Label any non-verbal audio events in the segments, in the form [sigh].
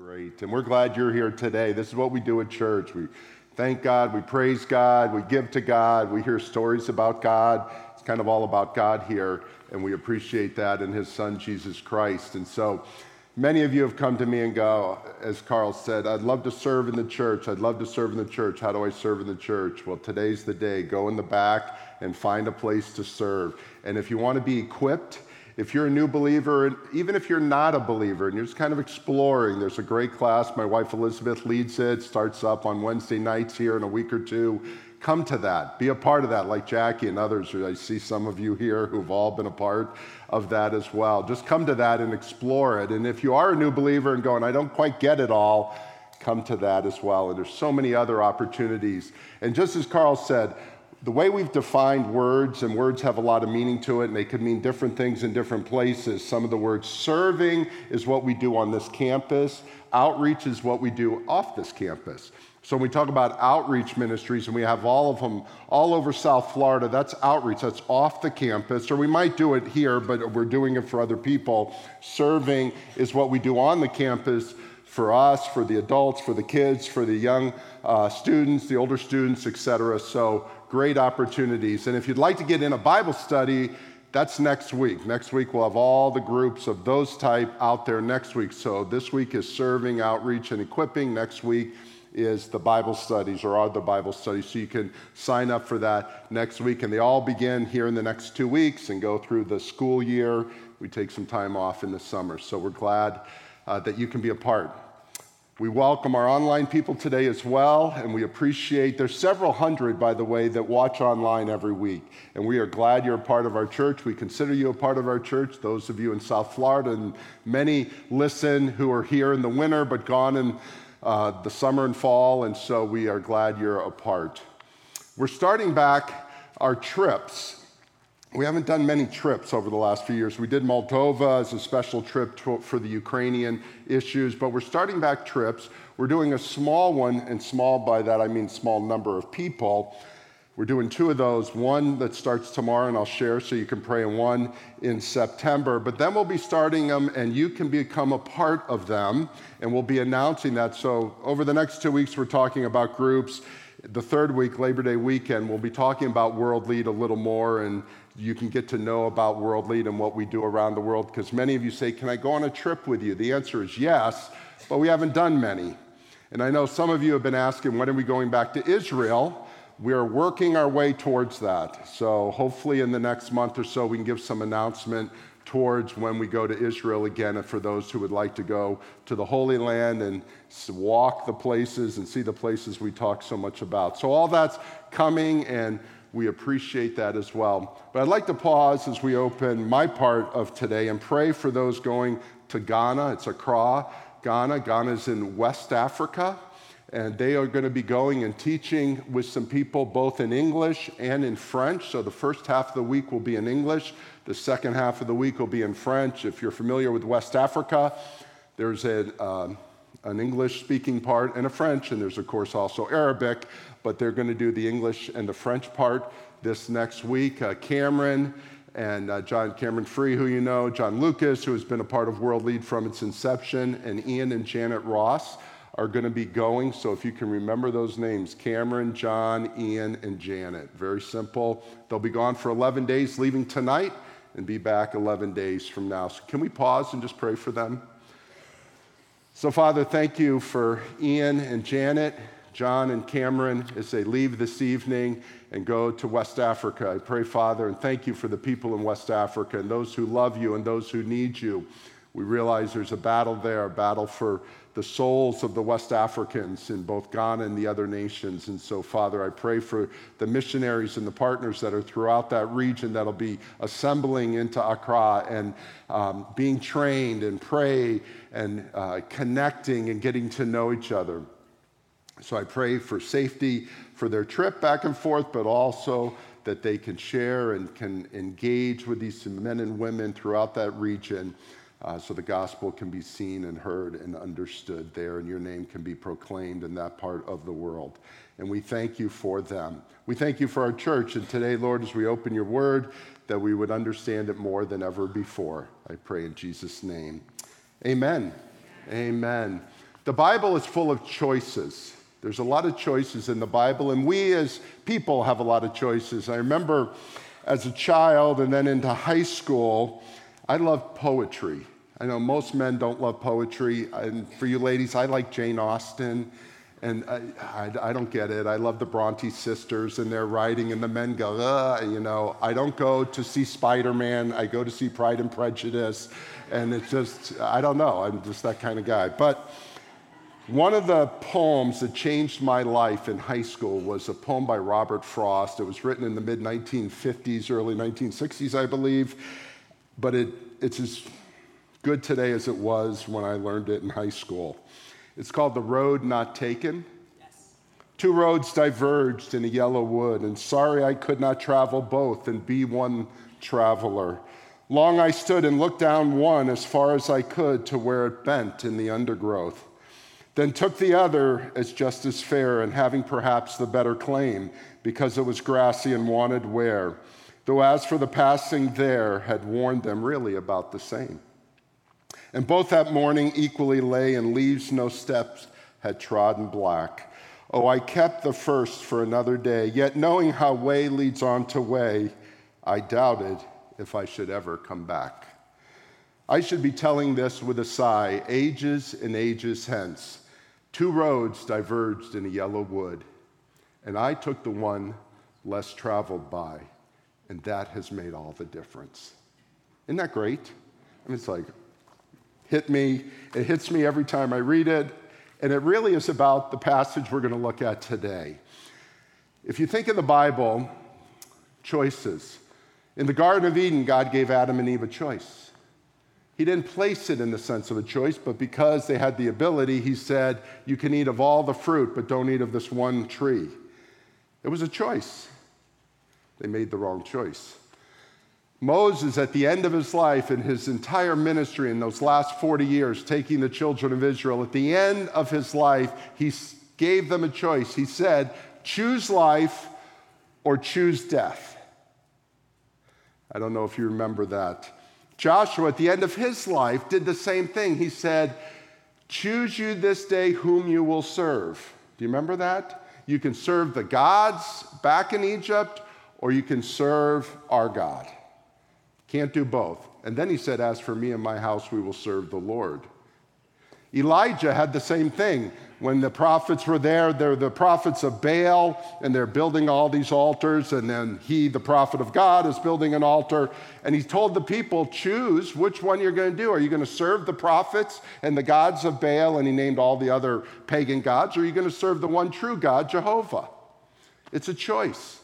Great. And we're glad you're here today. This is what we do at church. We thank God, we praise God, we give to God, we hear stories about God. It's kind of all about God here, and we appreciate that in His Son, Jesus Christ. And so, many of you have come to me and go, as Carl said, I'd love to serve in the church. I'd love to serve in the church. How do I serve in the church? Well, today's the day. Go in the back and find a place to serve. And if you want to be equipped, if you're a new believer, and even if you're not a believer and you're just kind of exploring, there's a great class. My wife Elizabeth leads it, starts up on Wednesday nights here in a week or two. Come to that. Be a part of that, like Jackie and others. I see some of you here who've all been a part of that as well. Just come to that and explore it. And if you are a new believer and going, I don't quite get it all, come to that as well. And there's so many other opportunities. And just as Carl said, the way we've defined words, and words have a lot of meaning to it, and they could mean different things in different places. Some of the words serving is what we do on this campus, outreach is what we do off this campus. So when we talk about outreach ministries, and we have all of them all over South Florida, that's outreach, that's off the campus, or we might do it here, but we're doing it for other people. Serving is what we do on the campus for us, for the adults, for the kids, for the young uh, students, the older students, etc. So great opportunities. And if you'd like to get in a Bible study, that's next week. Next week, we'll have all the groups of those type out there next week. So this week is serving, outreach, and equipping. Next week is the Bible studies or are the Bible studies. So you can sign up for that next week. And they all begin here in the next two weeks and go through the school year. We take some time off in the summer. So we're glad uh, that you can be a part. We welcome our online people today as well, and we appreciate. There's several hundred, by the way, that watch online every week, and we are glad you're a part of our church. We consider you a part of our church. Those of you in South Florida, and many listen who are here in the winter but gone in uh, the summer and fall, and so we are glad you're a part. We're starting back our trips we haven't done many trips over the last few years. We did Moldova as a special trip to, for the Ukrainian issues, but we're starting back trips. We're doing a small one, and small by that I mean small number of people. We're doing two of those, one that starts tomorrow, and I'll share so you can pray, and one in September. But then we'll be starting them, and you can become a part of them, and we'll be announcing that. So over the next two weeks, we're talking about groups. The third week, Labor Day weekend, we'll be talking about World Lead a little more and you can get to know about World Lead and what we do around the world. Because many of you say, Can I go on a trip with you? The answer is yes, but we haven't done many. And I know some of you have been asking, When are we going back to Israel? We are working our way towards that. So hopefully, in the next month or so, we can give some announcement towards when we go to Israel again, and for those who would like to go to the Holy Land and walk the places and see the places we talk so much about. So, all that's coming, and we appreciate that as well. But I'd like to pause as we open my part of today and pray for those going to Ghana. It's Accra, Ghana. Ghana is in West Africa. And they are going to be going and teaching with some people both in English and in French. So the first half of the week will be in English, the second half of the week will be in French. If you're familiar with West Africa, there's a, an um, English speaking part and a French, and there's, of course, also Arabic but they're going to do the English and the French part this next week. Uh, Cameron and uh, John Cameron Free, who you know, John Lucas, who has been a part of World Lead from its inception, and Ian and Janet Ross are going to be going. So if you can remember those names Cameron, John, Ian, and Janet. Very simple. They'll be gone for 11 days, leaving tonight, and be back 11 days from now. So can we pause and just pray for them? So, Father, thank you for Ian and Janet John and Cameron as they leave this evening and go to West Africa. I pray, Father, and thank you for the people in West Africa and those who love you and those who need you. We realize there's a battle there, a battle for the souls of the West Africans in both Ghana and the other nations. And so, Father, I pray for the missionaries and the partners that are throughout that region that'll be assembling into Accra and um, being trained and pray and uh, connecting and getting to know each other. So I pray for safety for their trip back and forth, but also that they can share and can engage with these men and women throughout that region uh, so the gospel can be seen and heard and understood there, and your name can be proclaimed in that part of the world. And we thank you for them. We thank you for our church. And today, Lord, as we open your word, that we would understand it more than ever before. I pray in Jesus' name. Amen. Amen. The Bible is full of choices. There's a lot of choices in the Bible, and we as people have a lot of choices. I remember as a child and then into high school, I loved poetry. I know most men don't love poetry, and for you ladies, I like Jane Austen. And I, I, I, don't get it. I love the Bronte sisters and their writing, and the men go, Ugh, you know, I don't go to see Spider Man, I go to see Pride and Prejudice. And it's just, I don't know, I'm just that kind of guy. But one of the poems that changed my life in high school was a poem by Robert Frost. It was written in the mid 1950s, early 1960s, I believe. But it, it's as good today as it was when I learned it in high school. It's called The Road Not Taken. Yes. Two roads diverged in a yellow wood, and sorry I could not travel both and be one traveler. Long I stood and looked down one as far as I could to where it bent in the undergrowth. Then took the other as just as fair, and having perhaps the better claim, because it was grassy and wanted wear. Though as for the passing there, had warned them really about the same. And both that morning equally lay, and leaves no steps had trodden black. Oh, I kept the first for another day, yet knowing how way leads on to way, I doubted if I should ever come back. I should be telling this with a sigh, ages and ages hence. Two roads diverged in a yellow wood, and I took the one less traveled by, and that has made all the difference. Isn't that great? I mean, it's like, hit me. It hits me every time I read it. And it really is about the passage we're going to look at today. If you think of the Bible, choices. In the Garden of Eden, God gave Adam and Eve a choice. He didn't place it in the sense of a choice, but because they had the ability, He said, You can eat of all the fruit, but don't eat of this one tree. It was a choice. They made the wrong choice. Moses, at the end of his life and his entire ministry in those last 40 years, taking the children of Israel, at the end of his life, he gave them a choice. He said, Choose life or choose death. I don't know if you remember that. Joshua, at the end of his life, did the same thing. He said, Choose you this day whom you will serve. Do you remember that? You can serve the gods back in Egypt, or you can serve our God. Can't do both. And then he said, As for me and my house, we will serve the Lord. Elijah had the same thing. When the prophets were there, they're the prophets of Baal, and they're building all these altars. And then he, the prophet of God, is building an altar. And he told the people, Choose which one you're going to do. Are you going to serve the prophets and the gods of Baal? And he named all the other pagan gods. Or are you going to serve the one true God, Jehovah? It's a choice.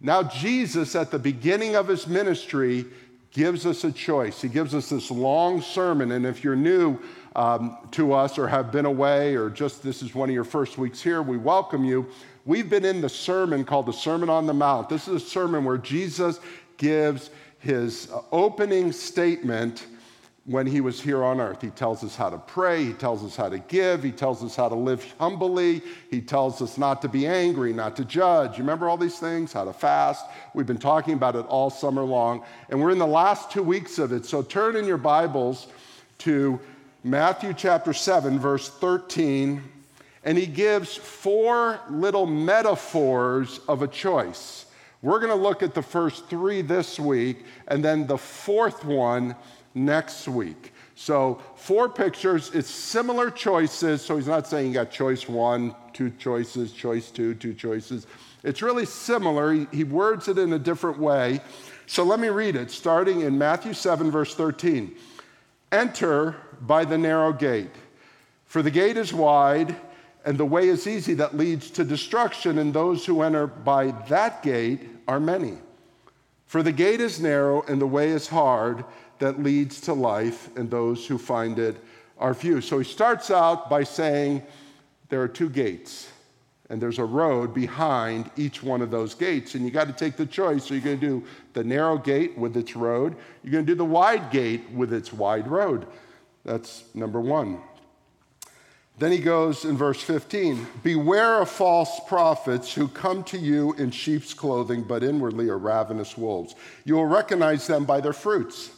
Now, Jesus, at the beginning of his ministry, gives us a choice. He gives us this long sermon. And if you're new um, to us or have been away or just this is one of your first weeks here, we welcome you. We've been in the sermon called the Sermon on the Mount. This is a sermon where Jesus gives his uh, opening statement when he was here on earth. He tells us how to pray, he tells us how to give, he tells us how to live humbly, he tells us not to be angry, not to judge. You remember all these things? How to fast. We've been talking about it all summer long, and we're in the last two weeks of it. So turn in your Bibles to Matthew chapter 7, verse 13, and he gives four little metaphors of a choice. We're going to look at the first three this week, and then the fourth one next week. So, four pictures, it's similar choices. So, he's not saying you got choice one, two choices, choice two, two choices. It's really similar. He, words it in a different way. So, let me read it, starting in Matthew 7, verse 13. Enter by the narrow gate, for the gate is wide and the way is easy that leads to destruction, and those who enter by that gate are many. For the gate is narrow and the way is hard that leads to life, and those who find it are few. So he starts out by saying there are two gates, and there's a road behind each one of those gates, and you got to take the choice. So you're going to do the narrow gate with its road, you're going to do the wide gate with its wide road. That's number one. Then he goes in verse 15 Beware of false prophets who come to you in sheep's clothing, but inwardly are ravenous wolves. You will recognize them by their fruits.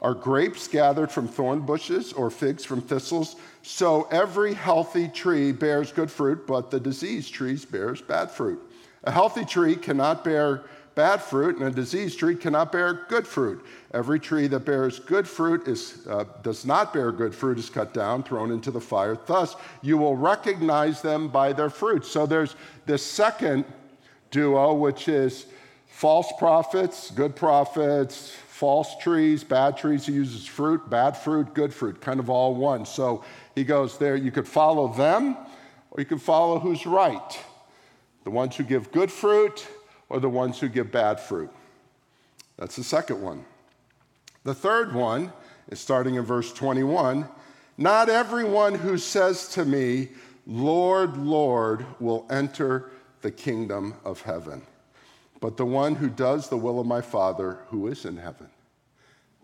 Are grapes gathered from thorn bushes or figs from thistles? So every healthy tree bears good fruit, but the diseased trees bears bad fruit. A healthy tree cannot bear bad fruit, and a diseased tree cannot bear good fruit. Every tree that bears good fruit is, uh, does not bear good fruit is cut down, thrown into the fire. Thus, you will recognize them by their fruits. So there's this second duo, which is false prophets, good prophets, false trees, bad trees. He uses fruit, bad fruit, good fruit, kind of all one. So he goes there, you could follow them, or you could follow who's right the ones who give good fruit, or the ones who give bad fruit. That's the second one. The third one is starting in verse 21 Not everyone who says to me, Lord, Lord, will enter the kingdom of heaven, but the one who does the will of my Father who is in heaven.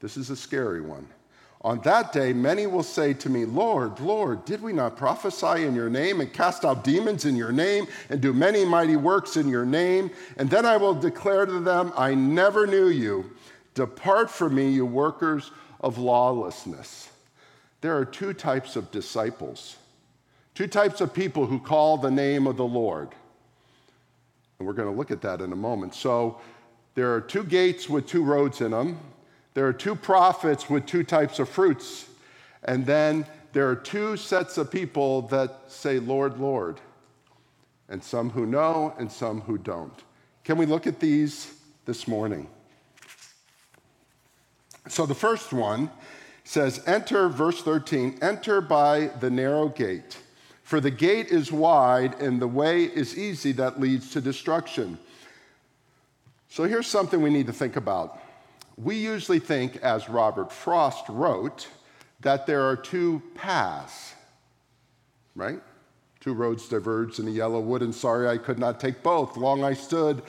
This is a scary one. On that day, many will say to me, Lord, Lord, did we not prophesy in your name and cast out demons in your name and do many mighty works in your name? And then I will declare to them, I never knew you. Depart from me, you workers of lawlessness. There are two types of disciples, two types of people who call the name of the Lord. And we're going to look at that in a moment. So there are two gates with two roads in them. There are two prophets with two types of fruits. And then there are two sets of people that say, Lord, Lord, and some who know and some who don't. Can we look at these this morning? So the first one says, Enter, verse 13, enter by the narrow gate. For the gate is wide and the way is easy that leads to destruction. So here's something we need to think about. We usually think, as Robert Frost wrote, that there are two paths, right? Two roads diverged in the yellow wood, and sorry I could not take both. Long I stood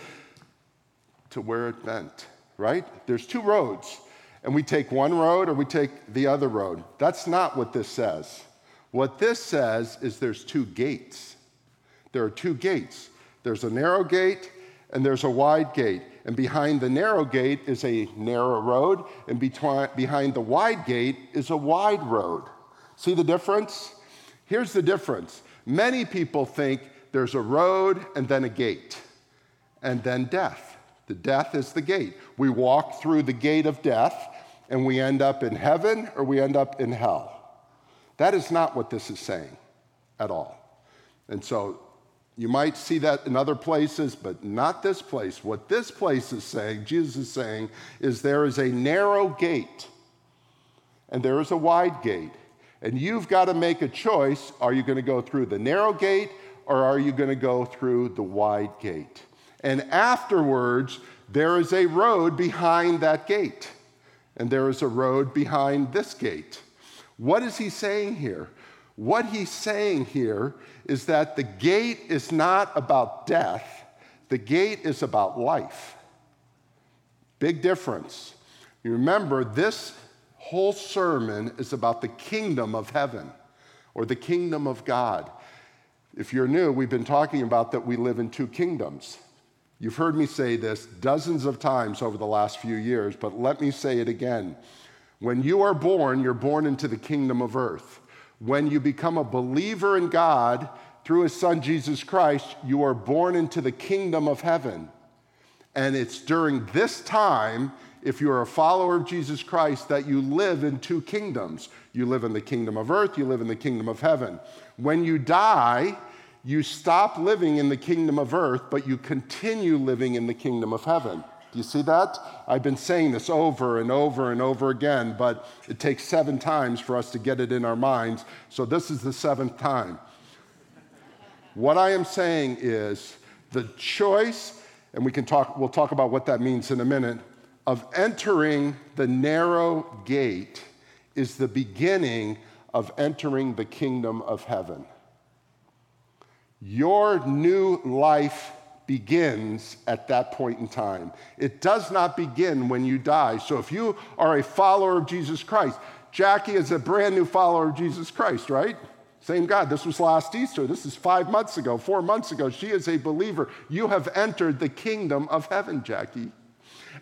to where it bent, right? There's two roads, and we take one road or we take the other road. That's not what this says. What this says is there's two gates. There are two gates. There's a narrow gate and there's a wide gate. And behind the narrow gate is a narrow road, and behind the wide gate is a wide road. See the difference? Here's the difference. Many people think there's a road and then a gate, and then death. The death is the gate. We walk through the gate of death, and we end up in heaven or we end up in hell. That is not what this is saying at all. And so you might see that in other places, but not this place. What this place is saying, Jesus is saying, is there is a narrow gate and there is a wide gate. And you've got to make a choice. Are you going to go through the narrow gate or are you going to go through the wide gate? And afterwards, there is a road behind that gate, and there is a road behind this gate. What is he saying here? What he's saying here is that the gate is not about death, the gate is about life. Big difference. You remember, this whole sermon is about the kingdom of heaven or the kingdom of God. If you're new, we've been talking about that we live in two kingdoms. You've heard me say this dozens of times over the last few years, but let me say it again. When you are born, you're born into the kingdom of earth. When you become a believer in God through his son Jesus Christ, you are born into the kingdom of heaven. And it's during this time, if you're a follower of Jesus Christ, that you live in two kingdoms. You live in the kingdom of earth, you live in the kingdom of heaven. When you die, you stop living in the kingdom of earth, but you continue living in the kingdom of heaven. Do you see that? I've been saying this over and over and over again, but it takes seven times for us to get it in our minds. So this is the seventh time. What I am saying is the choice, and we can talk, we'll talk about what that means in a minute, of entering the narrow gate is the beginning of entering the kingdom of heaven. Your new life begins at that point in time. It does not begin when you die. So if you are a follower of Jesus Christ, Jackie is a brand new follower of Jesus Christ, right? Same God. This was last Easter. This is five months ago, four months ago. She is a believer. You have entered the kingdom of heaven, Jackie.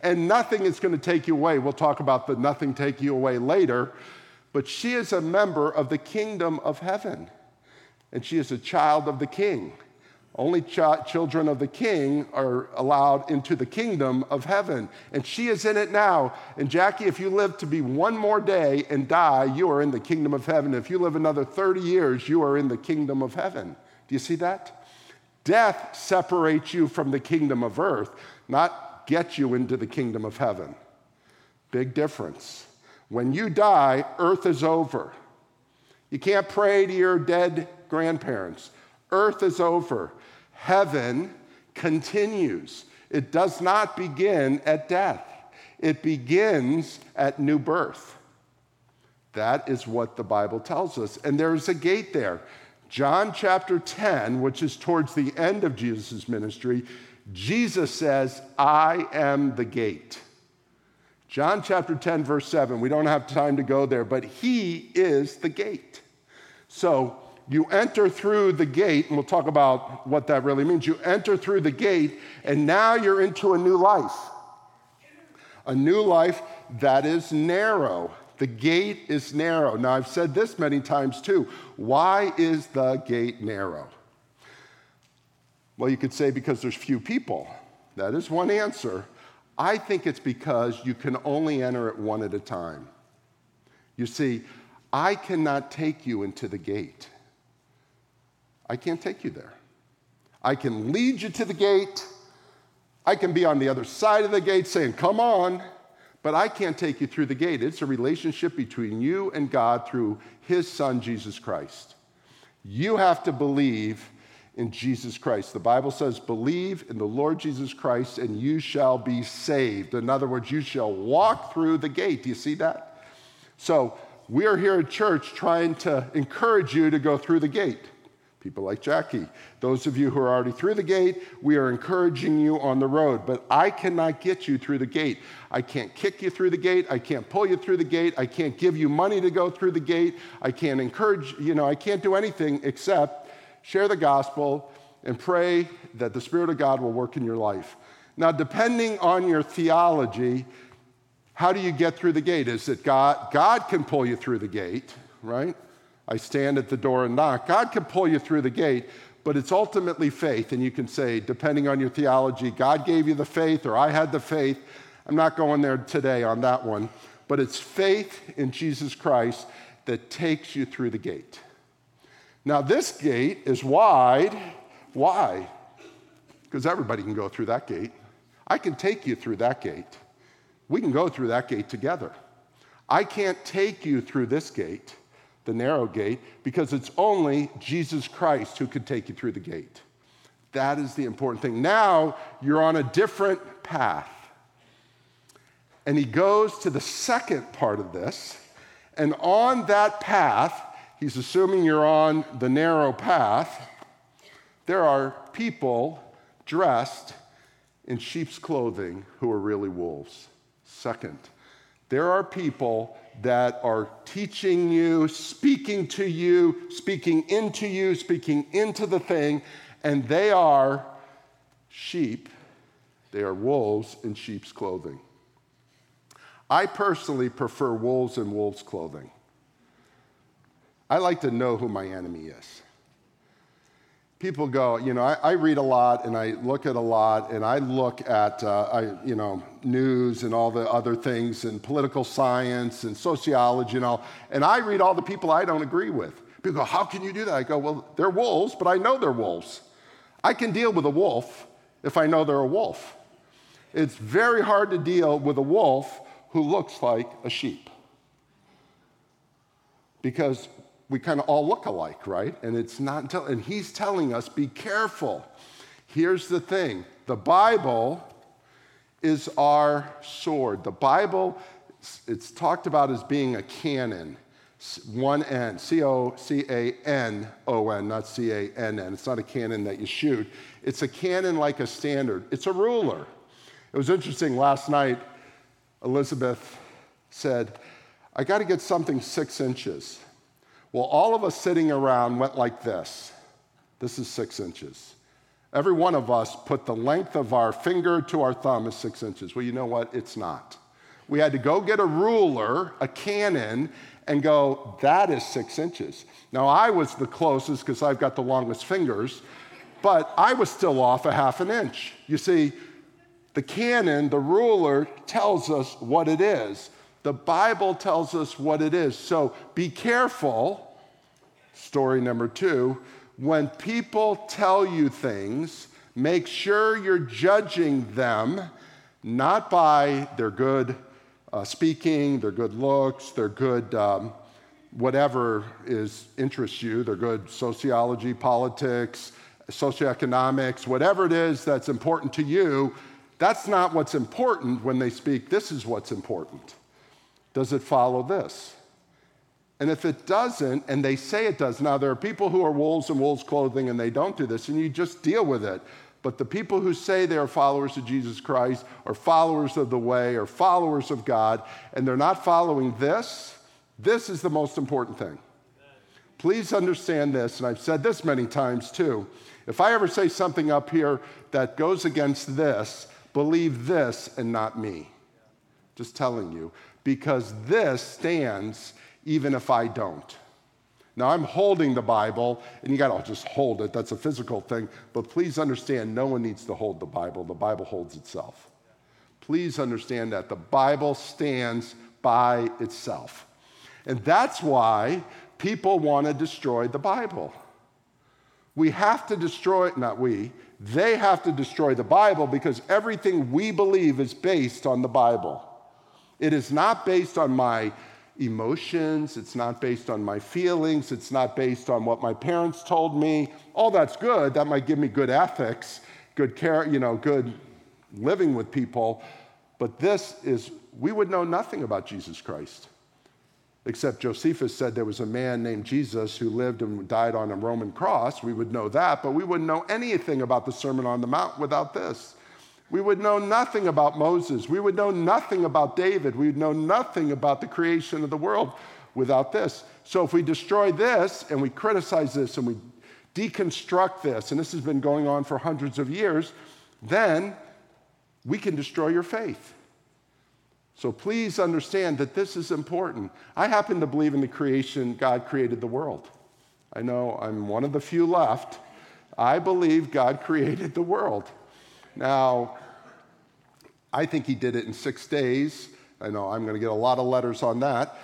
and nothing is going to take you away. We'll talk about the nothing take you away later. But she is a member of the kingdom of heaven, and she is a child of the king. Only ch- children of the king are allowed into the kingdom of heaven. And she is in it now. And Jackie, if you live to be one more day and die, you are in the kingdom of heaven. If you live another 30 years, you are in the kingdom of heaven. Do you see that? Death separates you from the kingdom of earth, not get you into the kingdom of heaven. Big difference. When you die, earth is over. You can't pray to your dead grandparents. Earth is over heaven continues. It does not begin at death, it begins at new birth. That is what the Bible tells us. And there's a gate there. John chapter 10, which is towards the end of Jesus' ministry, Jesus says, I am the gate. John chapter 10, verse 7, we don't have time to go there, but he is the gate. So you enter through the gate, and we'll talk about what that really means. You enter through the gate, and now you're into a new life. A new life that is narrow. The gate is narrow. Now, I've said this many times too. Why is the gate narrow? Well, you could say because there's few people. That is one answer. I think it's because you can only enter it one at a time. You see, I cannot take you into the gate. I can't take you there. I can lead you to the gate. I can be on the other side of the gate saying, Come on, but I can't take you through the gate. It's a relationship between you and God through His Son, Jesus Christ. You have to believe in Jesus Christ. The Bible says, Believe in the Lord Jesus Christ and you shall be saved. In other words, you shall walk through the gate. Do you see that? So, we are here at church trying to encourage you to go through the gate people like Jackie. Those of you who are already through the gate, we are encouraging you on the road, but I cannot get you through the gate. I can't kick you through the gate. I can't pull you through the gate. I can't give you money to go through the gate. I can't encourage, you know, I can't do anything except share the gospel and pray that the Spirit of God will work in your life. Now, depending on your theology, how do you get through the gate? Is it God? God can pull you through the gate, right? I stand at the door and knock. God can pull you through the gate, but it's ultimately faith. And you can say, depending on your theology, God gave you the faith or I had the faith. I'm not going there today on that one, but it's faith in Jesus Christ that takes you through the gate. Now, this gate is wide. Why? Because everybody can go through that gate. I can take you through that gate. We can go through that gate together. I can't take you through this gate the narrow gate because it's only Jesus Christ who could take you through the gate. That is the important thing. Now you're on a different path. And he goes to the second part of this. And on that path, he's assuming you're on the narrow path, there are people dressed in sheep's clothing who are really wolves. Second, there are people that are teaching you, speaking to you, speaking into you, speaking into the thing, and they are sheep. They are wolves in sheep's clothing. I personally prefer wolves in wolves' clothing. I like to know who my enemy is people go, you know, I, I, read a lot and I look at a lot and I look at, uh, I, you know, news and all the other things and political science and sociology and all, and I read all the people I don't agree with. People go, how can you do that? I go, well, they're wolves, but I know they're wolves. I can deal with a wolf if I know they're a wolf. It's very hard to deal with a wolf who looks like a sheep. Because we kind of all look alike, right? And it's not until, and he's telling us, be careful. Here's the thing the Bible is our sword. The Bible, it's talked about as being a canon, one N, C O C A N O N, not C A N N. It's not a cannon that you shoot. It's a canon like a standard, it's a ruler. It was interesting last night, Elizabeth said, I got to get something six inches. Well, all of us sitting around went like this. This is six inches. Every one of us put the length of our finger to our thumb is six inches. Well, you know what? It's not. We had to go get a ruler, a canon, and go, that is six inches. Now, I was the closest because I've got the longest fingers, but I was still off a half an inch. You see, the canon, the ruler, tells us what it is. The Bible tells us what it is. So be careful. Story number two when people tell you things, make sure you're judging them not by their good uh, speaking, their good looks, their good um, whatever is interests you, their good sociology, politics, socioeconomics, whatever it is that's important to you. That's not what's important when they speak. This is what's important. Does it follow this? And if it doesn't, and they say it does, now there are people who are wolves in wolves' clothing and they don't do this, and you just deal with it. But the people who say they are followers of Jesus Christ, or followers of the way, or followers of God, and they're not following this, this is the most important thing. Please understand this, and I've said this many times too. If I ever say something up here that goes against this, believe this and not me. Just telling you, because this stands even if I don't. Now, I'm holding the Bible, and you got to just hold it. That's a physical thing. But please understand, no one needs to hold the Bible. The Bible holds itself. Please understand that. The Bible stands by itself. And that's why people want to destroy the Bible. We have to destroy it, not we, they have to destroy the Bible because everything we believe is based on the Bible. It is not based on my emotions, it's not based on my feelings, it's not based on what my parents told me. All that's good. That might give me good ethics, good care, you know, good living with people. But this is, we would know nothing about Jesus Christ. Except Josephus said there was a man named Jesus who lived and died on a Roman cross. We would know that, but we wouldn't know anything about the Sermon on the Mount without this. We would know nothing about Moses. We would know nothing about David. We would know nothing about the creation of the world without this. So if we destroy this and we criticize this and we deconstruct this, and this has been going on for hundreds of years, then we can destroy your faith. So please understand that this is important. I happen to believe in the creation, God created the world. I know I'm one of the few left. I believe God created the world. Now, I think he did it in six days. I know I'm going to get a lot of letters on that.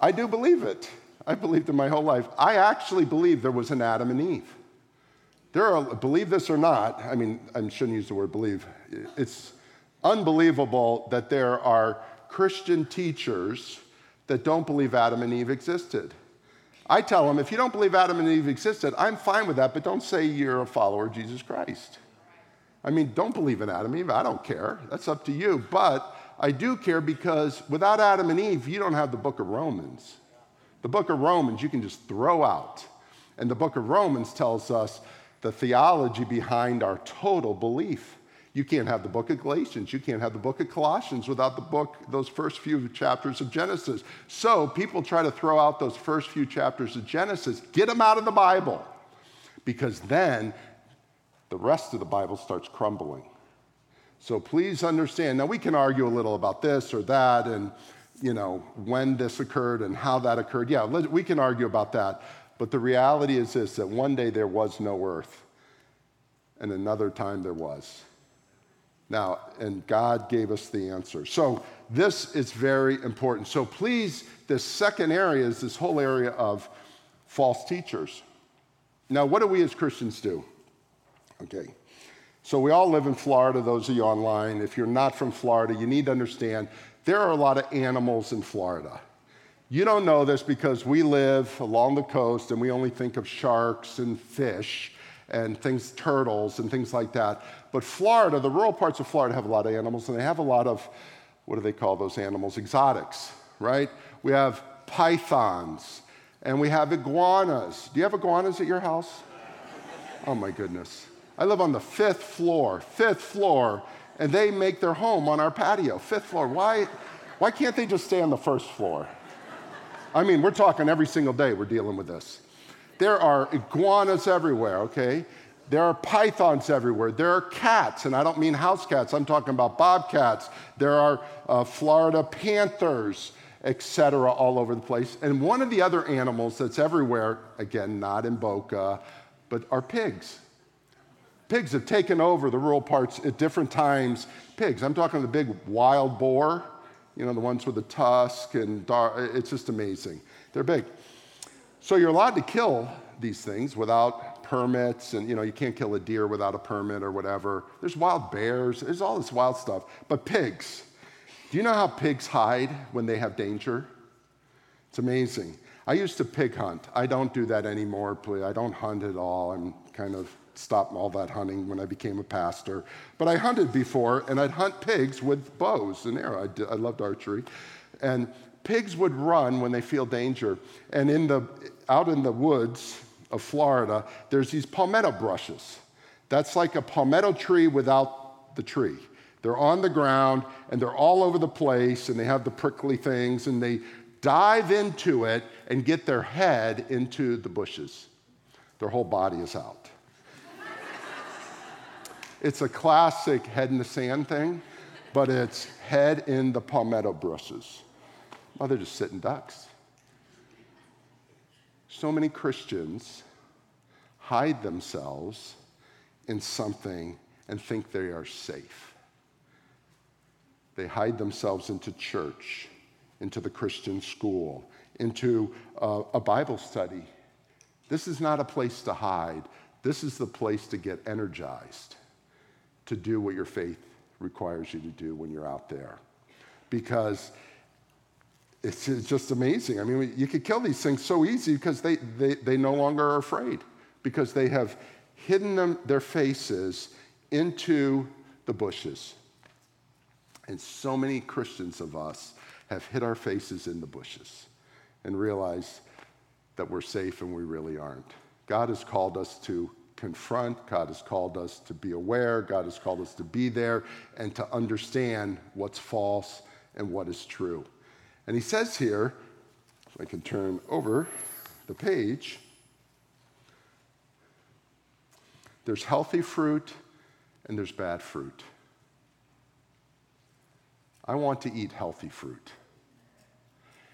I do believe it. I believed it my whole life. I actually believe there was an Adam and Eve. There are, believe this or not, I mean, I shouldn't use the word believe. It's unbelievable that there are Christian teachers that don't believe Adam and Eve existed. I tell them, if you don't believe Adam and Eve existed, I'm fine with that, but don't say you're a follower of Jesus Christ. I mean, don't believe in Adam and Eve. I don't care. That's up to you. But I do care because without Adam and Eve, you don't have the book of Romans. The book of Romans you can just throw out. And the book of Romans tells us the theology behind our total belief. You can't have the book of Galatians. You can't have the book of Colossians without the book, those first few chapters of Genesis. So people try to throw out those first few chapters of Genesis, get them out of the Bible, because then the rest of the Bible starts crumbling. So please understand. Now, we can argue a little about this or that and, you know, when this occurred and how that occurred. Yeah, we can argue about that. But the reality is this that one day there was no earth, and another time there was. Now, and God gave us the answer. So this is very important. So please, this second area is this whole area of false teachers. Now, what do we as Christians do? Okay. So we all live in Florida, those of you online. If you're not from Florida, you need to understand there are a lot of animals in Florida. You don't know this because we live along the coast and we only think of sharks and fish and things, turtles and things like that. But Florida, the rural parts of Florida have a lot of animals and they have a lot of, what do they call those animals? Exotics, right? We have pythons and we have iguanas. Do you have iguanas at your house? Oh my goodness. I live on the fifth floor, fifth floor, and they make their home on our patio, fifth floor. Why, why can't they just stay on the first floor? I mean, we're talking every single day we're dealing with this. There are iguanas everywhere, okay? There are pythons everywhere. There are cats, and I don't mean house cats, I'm talking about bobcats. There are uh, Florida panthers, etc., all over the place. And one of the other animals that's everywhere, again, not in Boca, but are pigs. Pigs have taken over the rural parts at different times. Pigs, I'm talking the big wild boar, you know, the ones with the tusk, and it's just amazing. They're big. So you're allowed to kill these things without permits, and you know, you can't kill a deer without a permit or whatever. There's wild bears, there's all this wild stuff. But pigs, do you know how pigs hide when they have danger? It's amazing. I used to pig hunt. I don't do that anymore. I don't hunt at all. I'm kind of stopped all that hunting when I became a pastor. But I hunted before, and I'd hunt pigs with bows and arrows. I, I loved archery. And pigs would run when they feel danger. And in the, out in the woods, of Florida, there's these palmetto brushes. That's like a palmetto tree without the tree. They're on the ground and they're all over the place and they have the prickly things and they dive into it and get their head into the bushes. Their whole body is out. it's a classic head in the sand thing, but it's head in the palmetto bushes. Well, they're just sitting ducks. So many Christians hide themselves in something and think they are safe. They hide themselves into church, into the Christian school, into uh, a Bible study. This is not a place to hide. This is the place to get energized, to do what your faith requires you to do when you're out there. Because it's, just amazing. I mean, you could kill these things so easy because they, they, they no longer are afraid, because they have hidden them, their faces into the bushes. And so many Christians of us have hid our faces in the bushes and realized that we're safe and we really aren't. God has called us to confront, God has called us to be aware, God has called us to be there and to understand what's false and what is true. And he says here, if I can turn over the page, there's healthy fruit and there's bad fruit. I want to eat healthy fruit.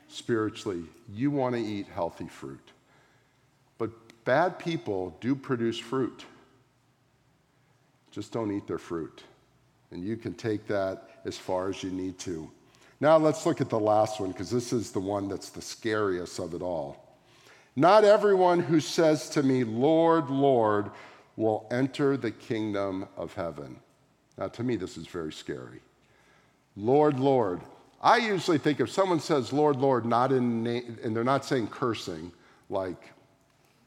Spiritually, you want to eat healthy fruit. But bad people do produce fruit. Just don't eat their fruit. And you can take that as far as you need to. Now let's look at the last one because this is the one that's the scariest of it all. Not everyone who says to me, Lord, Lord, will enter the kingdom of heaven. Now, to me, this is very scary. Lord, Lord. I usually think if someone says Lord, Lord, not in name, and they're not saying cursing, like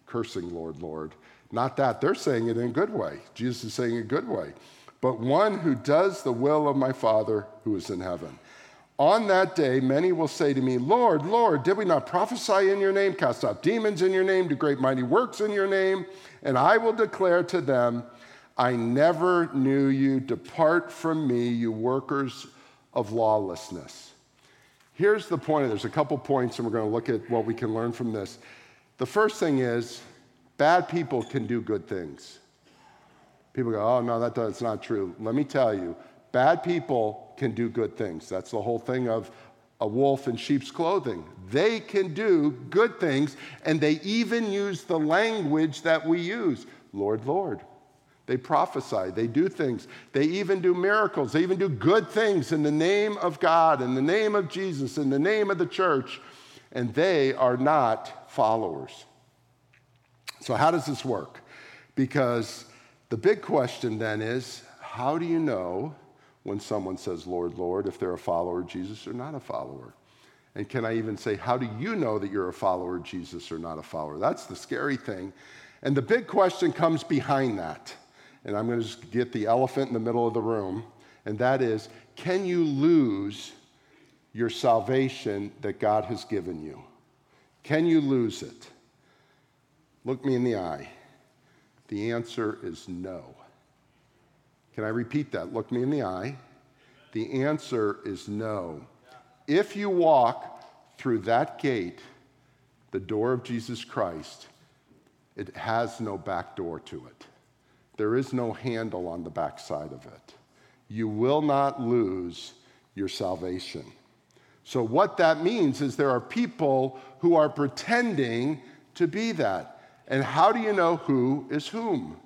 cursing Lord, Lord, not that. They're saying it in a good way. Jesus is saying it in a good way. But one who does the will of my Father who is in heaven. On that day, many will say to me, Lord, Lord, did we not prophesy in your name, cast out demons in your name, do great mighty works in your name? And I will declare to them, I never knew you. Depart from me, you workers of lawlessness. Here's the point. There's a couple points, and we're going to look at what we can learn from this. The first thing is, bad people can do good things. People go, oh, no, that, that's not true. Let me tell you, bad people can do good things. That's the whole thing of a wolf in sheep's clothing. They can do good things, and they even use the language that we use Lord, Lord. They prophesy, they do things, they even do miracles, they even do good things in the name of God, in the name of Jesus, in the name of the church, and they are not followers. So, how does this work? Because the big question then is how do you know when someone says, Lord, Lord, if they're a follower of Jesus or not a follower? And can I even say, how do you know that you're a follower of Jesus or not a follower? That's the scary thing. And the big question comes behind that. And I'm going to just get the elephant in the middle of the room. And that is, can you lose your salvation that God has given you? Can you lose it? Look me in the eye. The answer is no. Can I repeat that? Look me in the eye. The answer is no. If you walk through that gate, the door of Jesus Christ, it has no back door to it. There is no handle on the backside of it. You will not lose your salvation. So, what that means is there are people who are pretending to be that. And how do you know who is whom?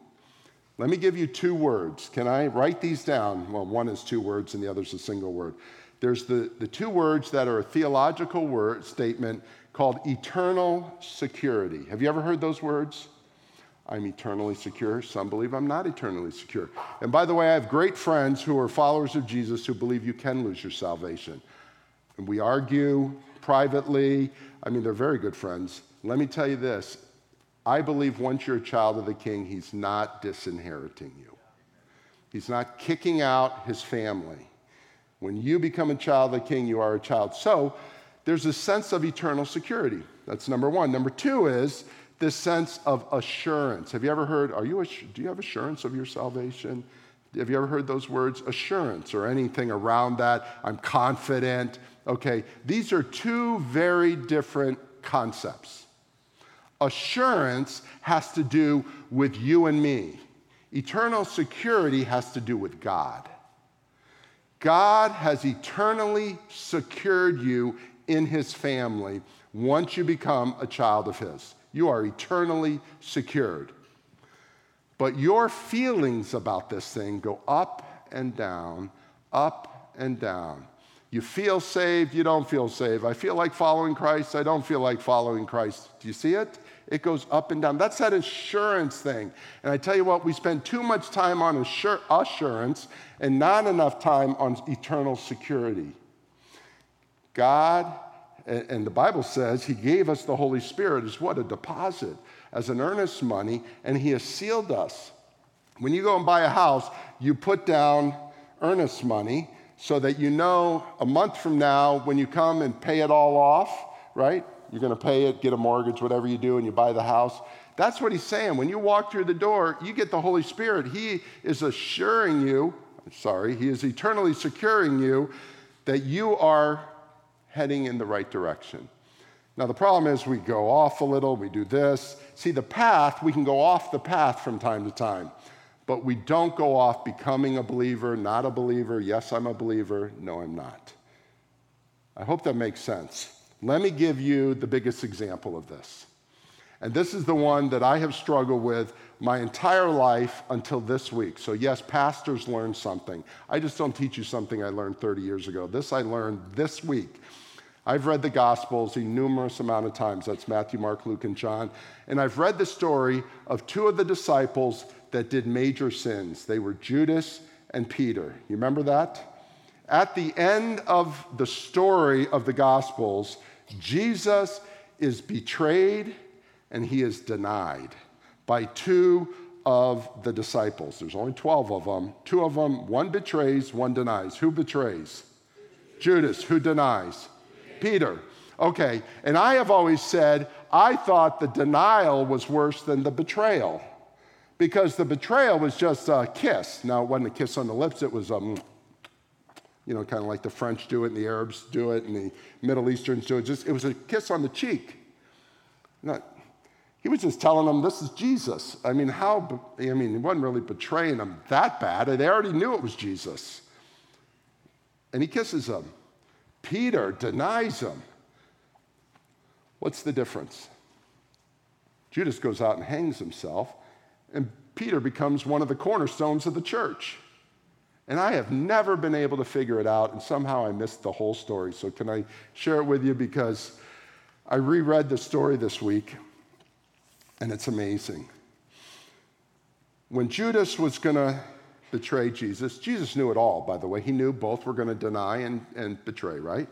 Let me give you two words. Can I write these down? Well, one is two words and the other is a single word. There's the, the two words that are a theological word statement called eternal security. Have you ever heard those words? I'm eternally secure. Some believe I'm not eternally secure. And by the way, I have great friends who are followers of Jesus who believe you can lose your salvation. And we argue privately. I mean, they're very good friends. Let me tell you this I believe once you're a child of the king, he's not disinheriting you, he's not kicking out his family. When you become a child of the king, you are a child. So there's a sense of eternal security. That's number one. Number two is this sense of assurance. Have you ever heard, are you, do you have assurance of your salvation? Have you ever heard those words? Assurance or anything around that? I'm confident. Okay, these are two very different concepts. Assurance has to do with you and me, eternal security has to do with God. God has eternally secured you in his family once you become a child of his. You are eternally secured. But your feelings about this thing go up and down, up and down. You feel saved, you don't feel saved. I feel like following Christ, I don't feel like following Christ. Do you see it? It goes up and down. That's that assurance thing. And I tell you what, we spend too much time on assur- assurance and not enough time on eternal security. God, and the Bible says He gave us the Holy Spirit as what? A deposit, as an earnest money, and He has sealed us. When you go and buy a house, you put down earnest money so that you know a month from now when you come and pay it all off, right? You're going to pay it, get a mortgage, whatever you do, and you buy the house. That's what he's saying. When you walk through the door, you get the Holy Spirit. He is assuring you, sorry, he is eternally securing you that you are heading in the right direction. Now, the problem is we go off a little, we do this. See, the path, we can go off the path from time to time, but we don't go off becoming a believer, not a believer. Yes, I'm a believer. No, I'm not. I hope that makes sense. Let me give you the biggest example of this. And this is the one that I have struggled with my entire life until this week. So, yes, pastors learn something. I just don't teach you something I learned 30 years ago. This I learned this week. I've read the Gospels a numerous amount of times. That's Matthew, Mark, Luke, and John. And I've read the story of two of the disciples that did major sins. They were Judas and Peter. You remember that? At the end of the story of the Gospels, Jesus is betrayed and he is denied by two of the disciples. There's only 12 of them. Two of them, one betrays, one denies. Who betrays? Judas. Who denies? Peter. Okay, and I have always said I thought the denial was worse than the betrayal because the betrayal was just a kiss. Now, it wasn't a kiss on the lips, it was um, you know, kind of like the French do it and the Arabs do it and the Middle Easterns do it. Just, it was a kiss on the cheek. Not, he was just telling them, this is Jesus. I mean, how, I mean, he wasn't really betraying them that bad. They already knew it was Jesus. And he kisses them. Peter denies him. What's the difference? Judas goes out and hangs himself, and Peter becomes one of the cornerstones of the church. And I have never been able to figure it out, and somehow I missed the whole story. So, can I share it with you? Because I reread the story this week, and it's amazing. When Judas was going to betray Jesus, Jesus knew it all, by the way. He knew both were going to deny and, and betray, right?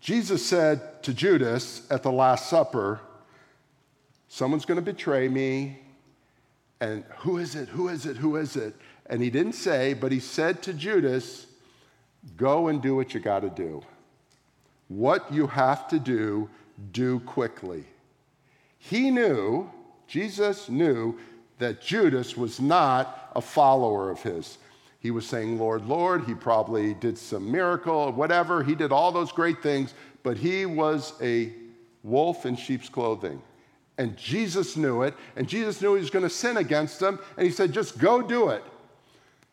Jesus said to Judas at the Last Supper, Someone's going to betray me. And who is it? Who is it? Who is it? And he didn't say, but he said to Judas, Go and do what you got to do. What you have to do, do quickly. He knew, Jesus knew, that Judas was not a follower of his. He was saying, Lord, Lord. He probably did some miracle, whatever. He did all those great things, but he was a wolf in sheep's clothing. And Jesus knew it, and Jesus knew he was going to sin against him, and he said, Just go do it.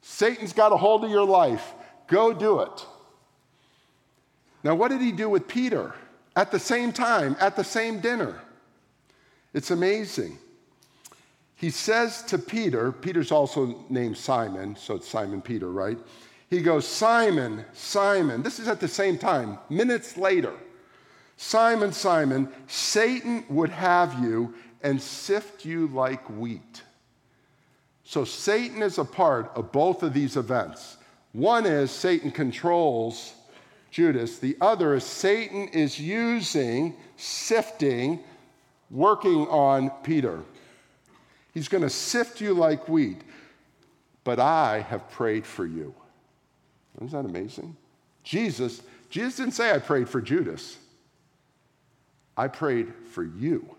Satan's got a hold of your life. Go do it. Now, what did he do with Peter at the same time, at the same dinner? It's amazing. He says to Peter, Peter's also named Simon, so it's Simon Peter, right? He goes, Simon, Simon. This is at the same time, minutes later. Simon, Simon, Satan would have you and sift you like wheat. So Satan is a part of both of these events. One is Satan controls Judas, the other is Satan is using, sifting, working on Peter. He's going to sift you like wheat, but I have prayed for you. Isn't that amazing? Jesus, Jesus didn't say I prayed for Judas. I prayed for you.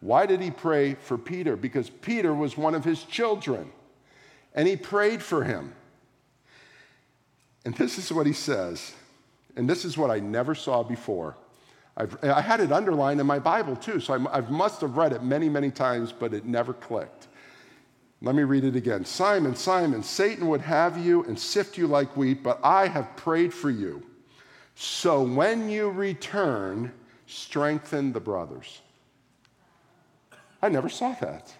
Why did he pray for Peter? Because Peter was one of his children, and he prayed for him. And this is what he says and this is what I never saw before. I've, i had it underlined in my Bible too, so I, I must have read it many, many times, but it never clicked. Let me read it again. Simon, Simon, Satan would have you and sift you like wheat, but I have prayed for you. So when you return, strengthen the brothers. I never saw that.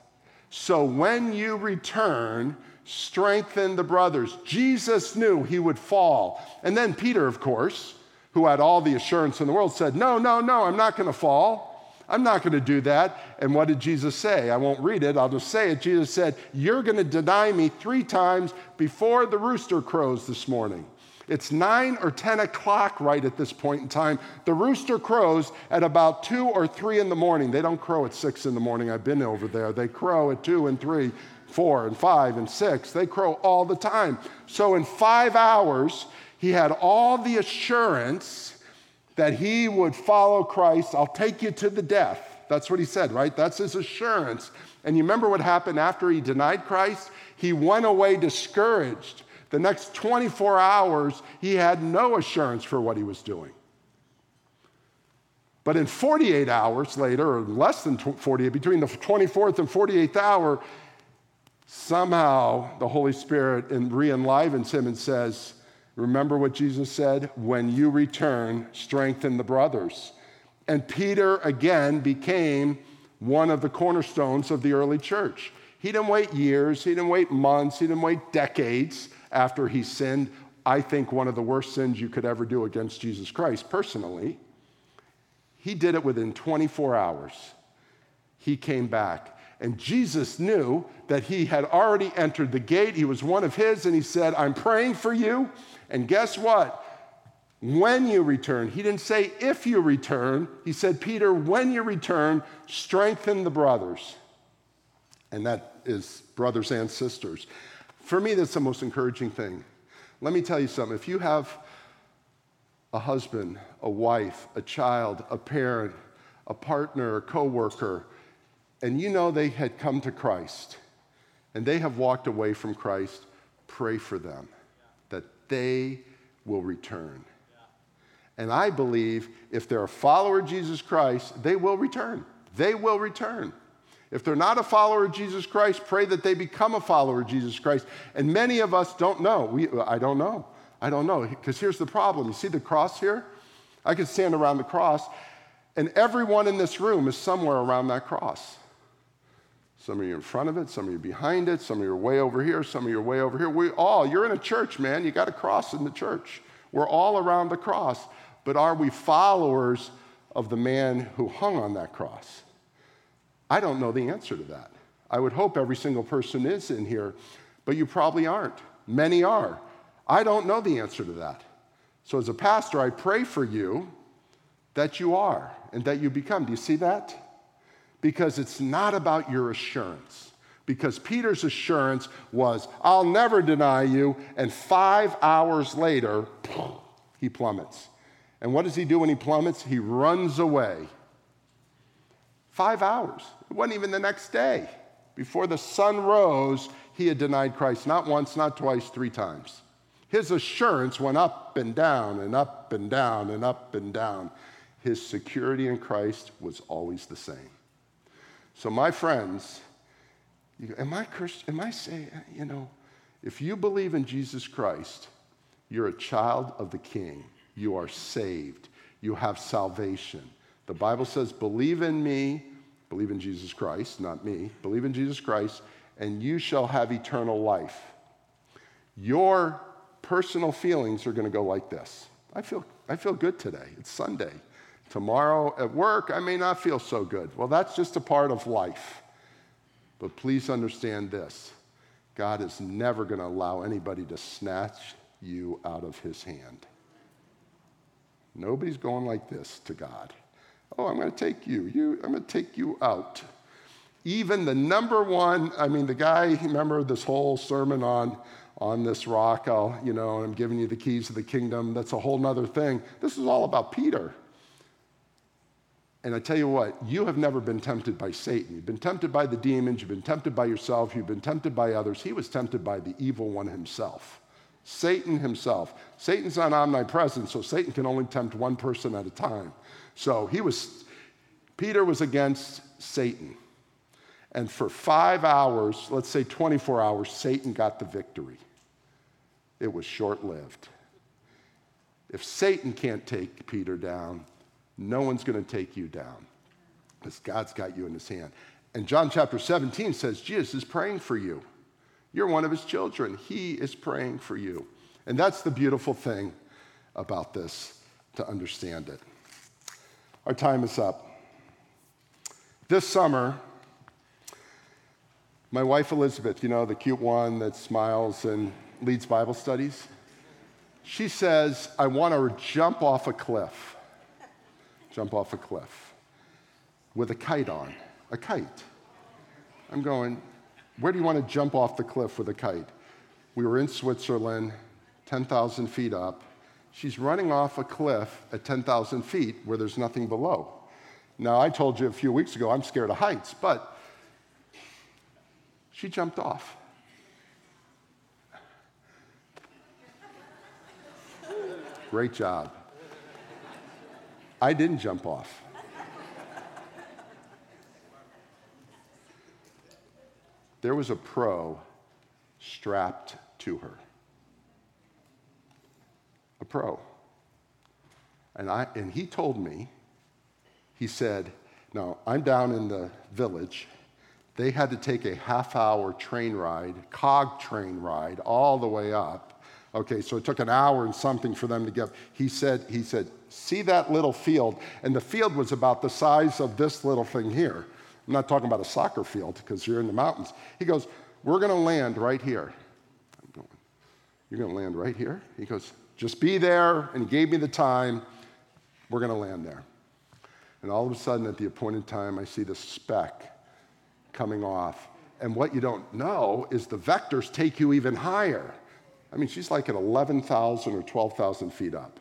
So when you return, strengthen the brothers. Jesus knew he would fall. And then Peter, of course, who had all the assurance in the world, said, No, no, no, I'm not going to fall. I'm not going to do that. And what did Jesus say? I won't read it, I'll just say it. Jesus said, You're going to deny me three times before the rooster crows this morning. It's nine or 10 o'clock right at this point in time. The rooster crows at about two or three in the morning. They don't crow at six in the morning. I've been over there. They crow at two and three four and five and six. They crow all the time. So in five hours, he had all the assurance that he would follow Christ. I'll take you to the death. That's what he said, right? That's his assurance. And you remember what happened after he denied Christ? He went away discouraged. The next 24 hours, he had no assurance for what he was doing. But in 48 hours later, or less than 48, between the 24th and 48th hour, somehow the Holy Spirit re enlivens him and says, Remember what Jesus said? When you return, strengthen the brothers. And Peter again became one of the cornerstones of the early church. He didn't wait years, he didn't wait months, he didn't wait decades after he sinned. I think one of the worst sins you could ever do against Jesus Christ, personally. He did it within 24 hours. He came back and Jesus knew that he had already entered the gate. He was one of his, and he said, I'm praying for you. And guess what? When you return, he didn't say if you return. He said, Peter, when you return, strengthen the brothers. And that is brothers and sisters. For me, that's the most encouraging thing. Let me tell you something. If you have a husband, a wife, a child, a parent, a partner, a coworker, and you know they had come to Christ and they have walked away from Christ, pray for them they will return. And I believe if they're a follower of Jesus Christ, they will return. They will return. If they're not a follower of Jesus Christ, pray that they become a follower of Jesus Christ. And many of us don't know. We, I don't know. I don't know. Because here's the problem. You see the cross here? I could stand around the cross, and everyone in this room is somewhere around that cross. Some of you in front of it, some of you behind it, some of you are way over here, some of you are way over here. We all, you're in a church, man. You got a cross in the church. We're all around the cross. But are we followers of the man who hung on that cross? I don't know the answer to that. I would hope every single person is in here, but you probably aren't. Many are. I don't know the answer to that. So, as a pastor, I pray for you that you are and that you become. Do you see that? Because it's not about your assurance. Because Peter's assurance was, I'll never deny you. And five hours later, [sniffs] he plummets. And what does he do when he plummets? He runs away. Five hours. It wasn't even the next day. Before the sun rose, he had denied Christ not once, not twice, three times. His assurance went up and down and up and down and up and down. His security in Christ was always the same. So, my friends, you, am I Christian? Am I saying, uh, you know, if you believe in Jesus Christ, you're a child of the King. You are saved. You have salvation. The Bible says, believe in me, believe in Jesus Christ, not me, believe in Jesus Christ, and you shall have eternal life. Your personal feelings are going to go like this I feel, I feel good today. It's Sunday. Tomorrow at work, I may not feel so good. Well, that's just a part of life. But please understand this God is never going to allow anybody to snatch you out of his hand. Nobody's going like this to God. Oh, I'm going to take you. you I'm going to take you out. Even the number one, I mean, the guy, remember this whole sermon on, on this rock, I'll, you know, I'm giving you the keys to the kingdom. That's a whole nother thing. This is all about Peter. And I tell you what, you have never been tempted by Satan. You've been tempted by the demons, you've been tempted by yourself, you've been tempted by others. He was tempted by the evil one himself. Satan himself. Satan's not omnipresent, so Satan can only tempt one person at a time. So he was, Peter was against Satan. And for five hours, let's say 24 hours, Satan got the victory. It was short lived. If Satan can't take Peter down, no one's going to take you down because God's got you in his hand. And John chapter 17 says Jesus is praying for you. You're one of his children. He is praying for you. And that's the beautiful thing about this to understand it. Our time is up. This summer, my wife Elizabeth, you know, the cute one that smiles and leads Bible studies, she says, I want to jump off a cliff. Jump off a cliff with a kite on. A kite. I'm going, where do you want to jump off the cliff with a kite? We were in Switzerland, 10,000 feet up. She's running off a cliff at 10,000 feet where there's nothing below. Now, I told you a few weeks ago I'm scared of heights, but she jumped off. Great job. I didn't jump off. there was a pro strapped to her. A pro. And, I, and he told me, he said, Now, I'm down in the village. They had to take a half hour train ride, cog train ride, all the way up. Okay, so it took an hour and something for them to get. He said, he said, see that little field? And the field was about the size of this little thing here. I'm not talking about a soccer field because you're in the mountains. He goes, We're going to land right here. I'm going, You're going to land right here? He goes, Just be there. And he gave me the time. We're going to land there. And all of a sudden, at the appointed time, I see the speck coming off. And what you don't know is the vectors take you even higher. I mean, she's like at 11,000 or 12,000 feet up.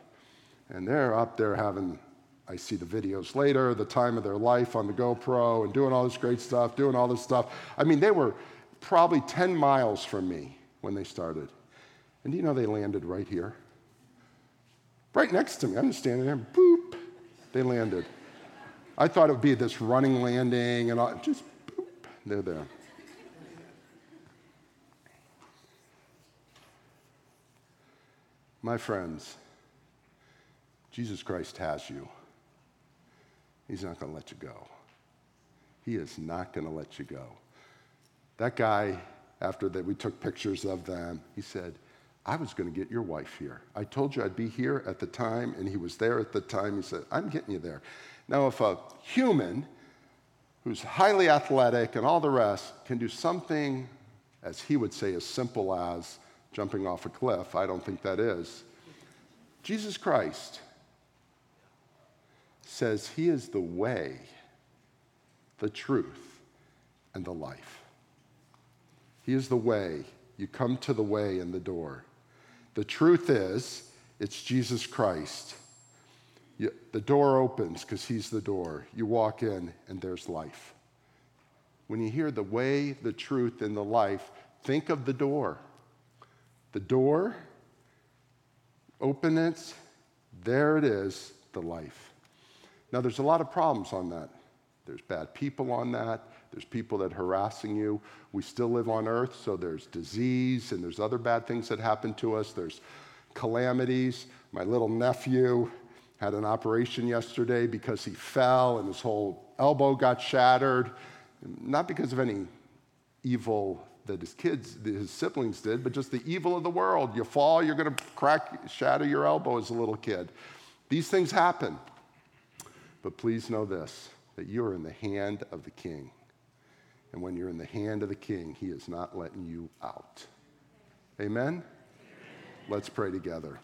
And they're up there having I see the videos later, the time of their life on the GoPro and doing all this great stuff, doing all this stuff. I mean, they were probably 10 miles from me when they started. And do you know they landed right here? Right next to me. I'm just standing there, boop, they landed. I thought it would be this running landing and all, just boop, they're there. My friends, Jesus Christ has you. He's not going to let you go. He is not going to let you go. That guy, after that we took pictures of them, he said, I was going to get your wife here. I told you I'd be here at the time, and he was there at the time. He said, I'm getting you there. Now, if a human who's highly athletic and all the rest can do something, as he would say, as simple as jumping off a cliff, I don't think that is. Jesus Christ says he is the way, the truth, and the life. He is the way. You come to the way and the door. The truth is, it's Jesus Christ. You, the door opens because he's the door. You walk in, and there's life. When you hear the way, the truth, and the life, think of the door. The door, open it, there it is, the life. Now, there's a lot of problems on that. There's bad people on that. There's people that are harassing you. We still live on earth, so there's disease and there's other bad things that happen to us. There's calamities. My little nephew had an operation yesterday because he fell and his whole elbow got shattered. Not because of any evil that his kids, his siblings did, but just the evil of the world. You fall, you're going to crack, shatter your elbow as a little kid. These things happen. But please know this that you are in the hand of the king. And when you're in the hand of the king, he is not letting you out. Amen? Amen. Let's pray together.